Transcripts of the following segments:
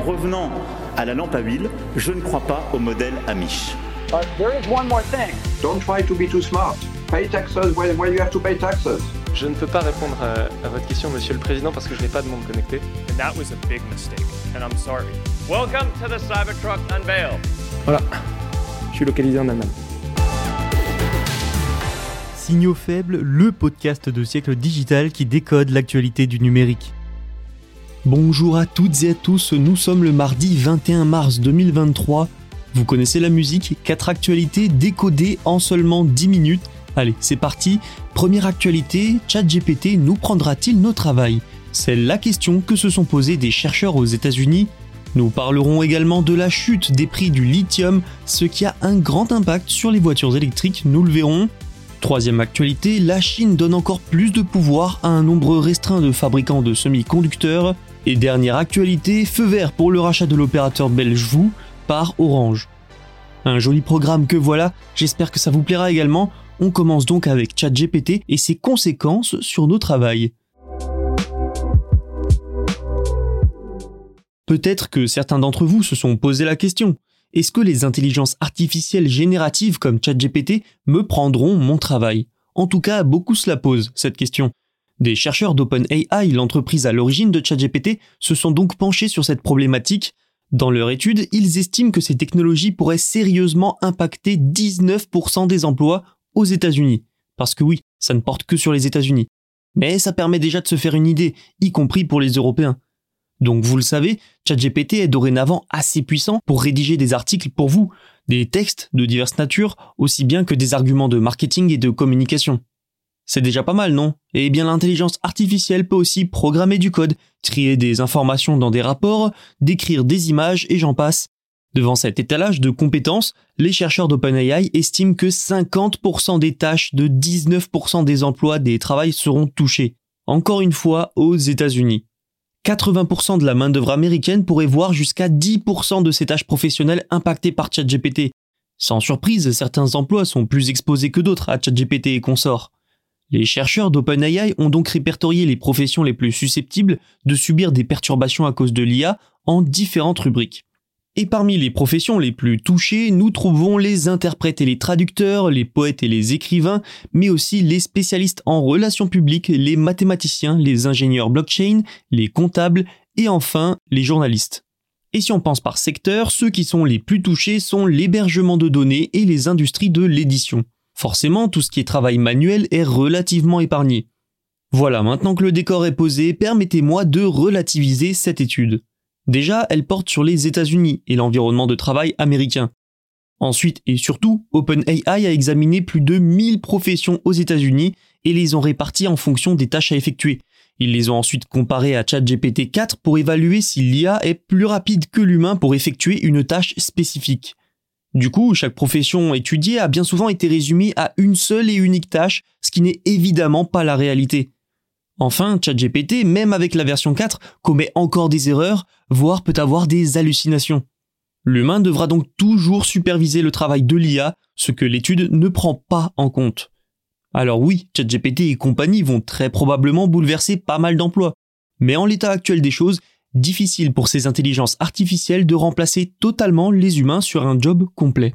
En revenant à la lampe à huile, je ne crois pas au modèle Amish. But there is one more thing. Don't try to be too smart. Pay taxes when, when you have to pay taxes. Je ne peux pas répondre à, à votre question, Monsieur le Président, parce que je n'ai pas de monde connecté. And that was a big mistake, and I'm sorry. Welcome to the Cybertruck Unveil. Voilà, je suis localisé en Allemagne. Signaux faibles, le podcast de siècle digital qui décode l'actualité du numérique. Bonjour à toutes et à tous, nous sommes le mardi 21 mars 2023. Vous connaissez la musique, 4 actualités décodées en seulement 10 minutes. Allez, c'est parti. Première actualité, ChatGPT nous prendra-t-il nos travail C'est la question que se sont posées des chercheurs aux États-Unis. Nous parlerons également de la chute des prix du lithium, ce qui a un grand impact sur les voitures électriques, nous le verrons. Troisième actualité, la Chine donne encore plus de pouvoir à un nombre restreint de fabricants de semi-conducteurs. Et dernière actualité, feu vert pour le rachat de l'opérateur belge VOO par Orange. Un joli programme que voilà, j'espère que ça vous plaira également. On commence donc avec ChatGPT et ses conséquences sur nos travails. Peut-être que certains d'entre vous se sont posé la question. Est-ce que les intelligences artificielles génératives comme ChatGPT me prendront mon travail? En tout cas, beaucoup se la posent, cette question. Des chercheurs d'OpenAI, l'entreprise à l'origine de ChatGPT, se sont donc penchés sur cette problématique. Dans leur étude, ils estiment que ces technologies pourraient sérieusement impacter 19% des emplois aux États-Unis. Parce que oui, ça ne porte que sur les États-Unis. Mais ça permet déjà de se faire une idée, y compris pour les Européens. Donc vous le savez, ChatGPT est dorénavant assez puissant pour rédiger des articles pour vous, des textes de diverses natures, aussi bien que des arguments de marketing et de communication. C'est déjà pas mal, non? Eh bien l'intelligence artificielle peut aussi programmer du code, trier des informations dans des rapports, décrire des images et j'en passe. Devant cet étalage de compétences, les chercheurs d'OpenAI estiment que 50% des tâches de 19% des emplois des travails seront touchés. Encore une fois, aux États-Unis. 80% de la main-d'œuvre américaine pourrait voir jusqu'à 10% de ses tâches professionnelles impactées par ChatGPT. Sans surprise, certains emplois sont plus exposés que d'autres à ChatGPT et consorts. Les chercheurs d'OpenAI ont donc répertorié les professions les plus susceptibles de subir des perturbations à cause de l'IA en différentes rubriques. Et parmi les professions les plus touchées, nous trouvons les interprètes et les traducteurs, les poètes et les écrivains, mais aussi les spécialistes en relations publiques, les mathématiciens, les ingénieurs blockchain, les comptables et enfin les journalistes. Et si on pense par secteur, ceux qui sont les plus touchés sont l'hébergement de données et les industries de l'édition. Forcément, tout ce qui est travail manuel est relativement épargné. Voilà, maintenant que le décor est posé, permettez-moi de relativiser cette étude. Déjà, elle porte sur les États-Unis et l'environnement de travail américain. Ensuite et surtout, OpenAI a examiné plus de 1000 professions aux États-Unis et les ont réparties en fonction des tâches à effectuer. Ils les ont ensuite comparées à ChatGPT 4 pour évaluer si l'IA est plus rapide que l'humain pour effectuer une tâche spécifique. Du coup, chaque profession étudiée a bien souvent été résumée à une seule et unique tâche, ce qui n'est évidemment pas la réalité. Enfin, ChatGPT, même avec la version 4, commet encore des erreurs, voire peut avoir des hallucinations. L'humain devra donc toujours superviser le travail de l'IA, ce que l'étude ne prend pas en compte. Alors oui, ChatGPT et compagnie vont très probablement bouleverser pas mal d'emplois. Mais en l'état actuel des choses, difficile pour ces intelligences artificielles de remplacer totalement les humains sur un job complet.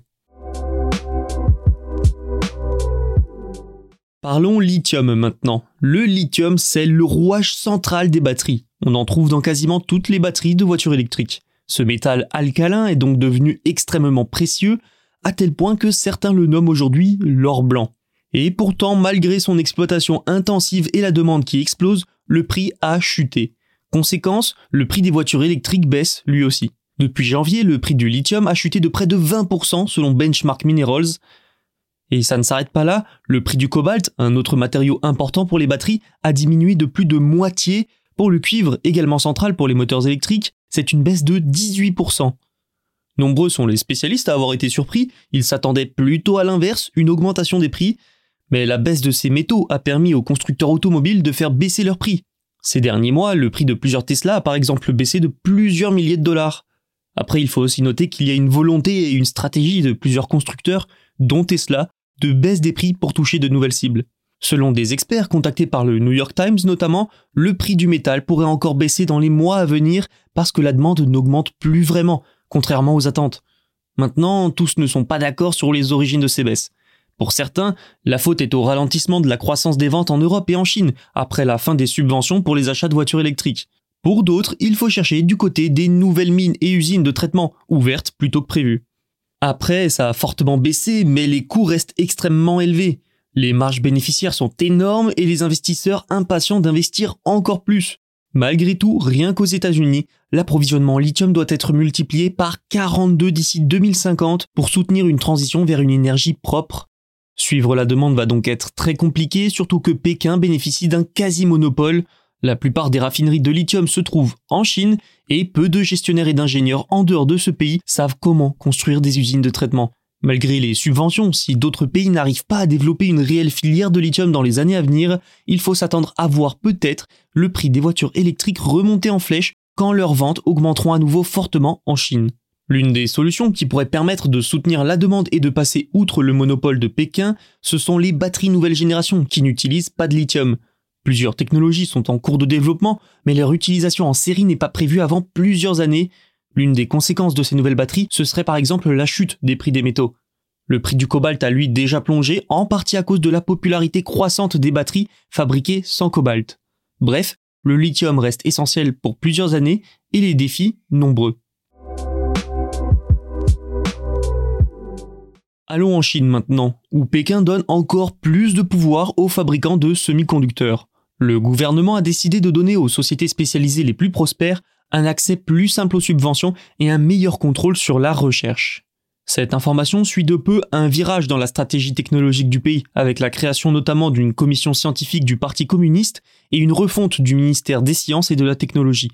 Parlons lithium maintenant. Le lithium, c'est le rouage central des batteries. On en trouve dans quasiment toutes les batteries de voitures électriques. Ce métal alcalin est donc devenu extrêmement précieux, à tel point que certains le nomment aujourd'hui l'or blanc. Et pourtant, malgré son exploitation intensive et la demande qui explose, le prix a chuté. Conséquence, le prix des voitures électriques baisse lui aussi. Depuis janvier, le prix du lithium a chuté de près de 20% selon Benchmark Minerals, Et ça ne s'arrête pas là, le prix du cobalt, un autre matériau important pour les batteries, a diminué de plus de moitié. Pour le cuivre, également central pour les moteurs électriques, c'est une baisse de 18%. Nombreux sont les spécialistes à avoir été surpris, ils s'attendaient plutôt à l'inverse, une augmentation des prix, mais la baisse de ces métaux a permis aux constructeurs automobiles de faire baisser leurs prix. Ces derniers mois, le prix de plusieurs Tesla a par exemple baissé de plusieurs milliers de dollars. Après, il faut aussi noter qu'il y a une volonté et une stratégie de plusieurs constructeurs, dont Tesla, de baisse des prix pour toucher de nouvelles cibles. Selon des experts contactés par le New York Times notamment, le prix du métal pourrait encore baisser dans les mois à venir parce que la demande n'augmente plus vraiment, contrairement aux attentes. Maintenant, tous ne sont pas d'accord sur les origines de ces baisses. Pour certains, la faute est au ralentissement de la croissance des ventes en Europe et en Chine, après la fin des subventions pour les achats de voitures électriques. Pour d'autres, il faut chercher du côté des nouvelles mines et usines de traitement, ouvertes plutôt que prévues. Après, ça a fortement baissé, mais les coûts restent extrêmement élevés. Les marges bénéficiaires sont énormes et les investisseurs impatients d'investir encore plus. Malgré tout, rien qu'aux États-Unis, l'approvisionnement en lithium doit être multiplié par 42 d'ici 2050 pour soutenir une transition vers une énergie propre Suivre la demande va donc être très compliqué, surtout que Pékin bénéficie d'un quasi-monopole. La plupart des raffineries de lithium se trouvent en Chine et peu de gestionnaires et d'ingénieurs en dehors de ce pays savent comment construire des usines de traitement. Malgré les subventions, si d'autres pays n'arrivent pas à développer une réelle filière de lithium dans les années à venir, il faut s'attendre à voir peut-être le prix des voitures électriques remonter en flèche quand leurs ventes augmenteront à nouveau fortement en Chine. L'une des solutions qui pourrait permettre de soutenir la demande et de passer outre le monopole de Pékin, ce sont les batteries nouvelle génération qui n'utilisent pas de lithium. Plusieurs technologies sont en cours de développement, mais leur utilisation en série n'est pas prévue avant plusieurs années. L'une des conséquences de ces nouvelles batteries, ce serait par exemple la chute des prix des métaux. Le prix du cobalt a lui déjà plongé, en partie à cause de la popularité croissante des batteries fabriquées sans cobalt. Bref, le lithium reste essentiel pour plusieurs années et les défis nombreux. Allons en Chine maintenant, où Pékin donne encore plus de pouvoir aux fabricants de semi-conducteurs. Le gouvernement a décidé de donner aux sociétés spécialisées les plus prospères un accès plus simple aux subventions et un meilleur contrôle sur la recherche. Cette information suit de peu un virage dans la stratégie technologique du pays, avec la création notamment d'une commission scientifique du Parti communiste et une refonte du ministère des Sciences et de la Technologie.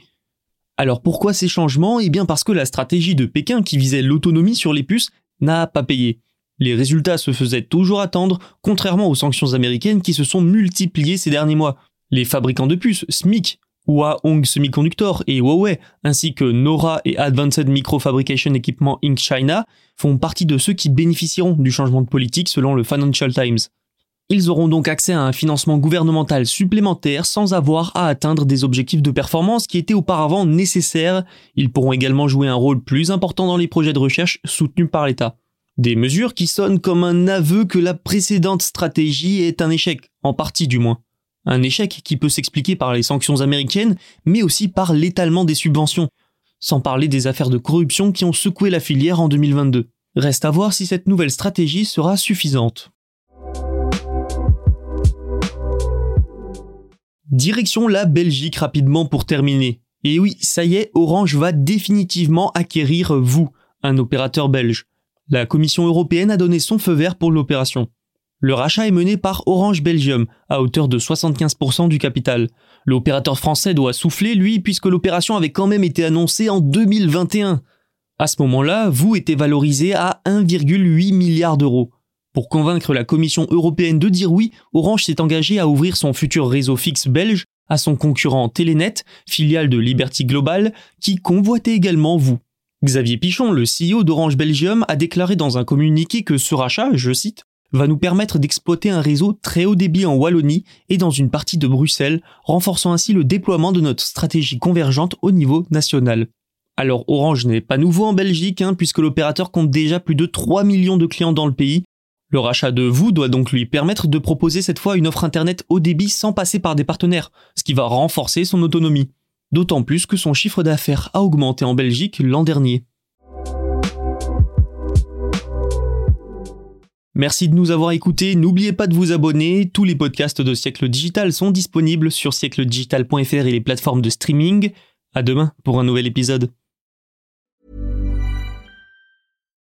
Alors pourquoi ces changements? Eh bien parce que la stratégie de Pékin qui visait l'autonomie sur les puces n'a pas payé. Les résultats se faisaient toujours attendre, contrairement aux sanctions américaines qui se sont multipliées ces derniers mois. Les fabricants de puces, SMIC, Huawei Semiconductor et Huawei, ainsi que Nora et Advanced Microfabrication Equipment Inc. China, font partie de ceux qui bénéficieront du changement de politique selon le Financial Times. Ils auront donc accès à un financement gouvernemental supplémentaire sans avoir à atteindre des objectifs de performance qui étaient auparavant nécessaires. Ils pourront également jouer un rôle plus important dans les projets de recherche soutenus par l'État. Des mesures qui sonnent comme un aveu que la précédente stratégie est un échec, en partie du moins. Un échec qui peut s'expliquer par les sanctions américaines, mais aussi par l'étalement des subventions, sans parler des affaires de corruption qui ont secoué la filière en 2022. Reste à voir si cette nouvelle stratégie sera suffisante. Direction la Belgique rapidement pour terminer. Et oui, ça y est, Orange va définitivement acquérir vous, un opérateur belge la Commission européenne a donné son feu vert pour l'opération. Le rachat est mené par Orange Belgium, à hauteur de 75% du capital. L'opérateur français doit souffler, lui, puisque l'opération avait quand même été annoncée en 2021. À ce moment-là, vous était valorisé à 1,8 milliard d'euros. Pour convaincre la Commission européenne de dire oui, Orange s'est engagé à ouvrir son futur réseau fixe belge à son concurrent Telenet, filiale de Liberty Global, qui convoitait également vous. Xavier Pichon, le CEO d'Orange Belgium, a déclaré dans un communiqué que ce rachat, je cite, va nous permettre d'exploiter un réseau très haut débit en Wallonie et dans une partie de Bruxelles, renforçant ainsi le déploiement de notre stratégie convergente au niveau national. Alors Orange n'est pas nouveau en Belgique, hein, puisque l'opérateur compte déjà plus de 3 millions de clients dans le pays. Le rachat de vous doit donc lui permettre de proposer cette fois une offre Internet haut débit sans passer par des partenaires, ce qui va renforcer son autonomie d'autant plus que son chiffre d'affaires a augmenté en Belgique l'an dernier. Merci de nous avoir écoutés, n'oubliez pas de vous abonner, tous les podcasts de Siècle Digital sont disponibles sur siècledigital.fr et les plateformes de streaming. À demain pour un nouvel épisode.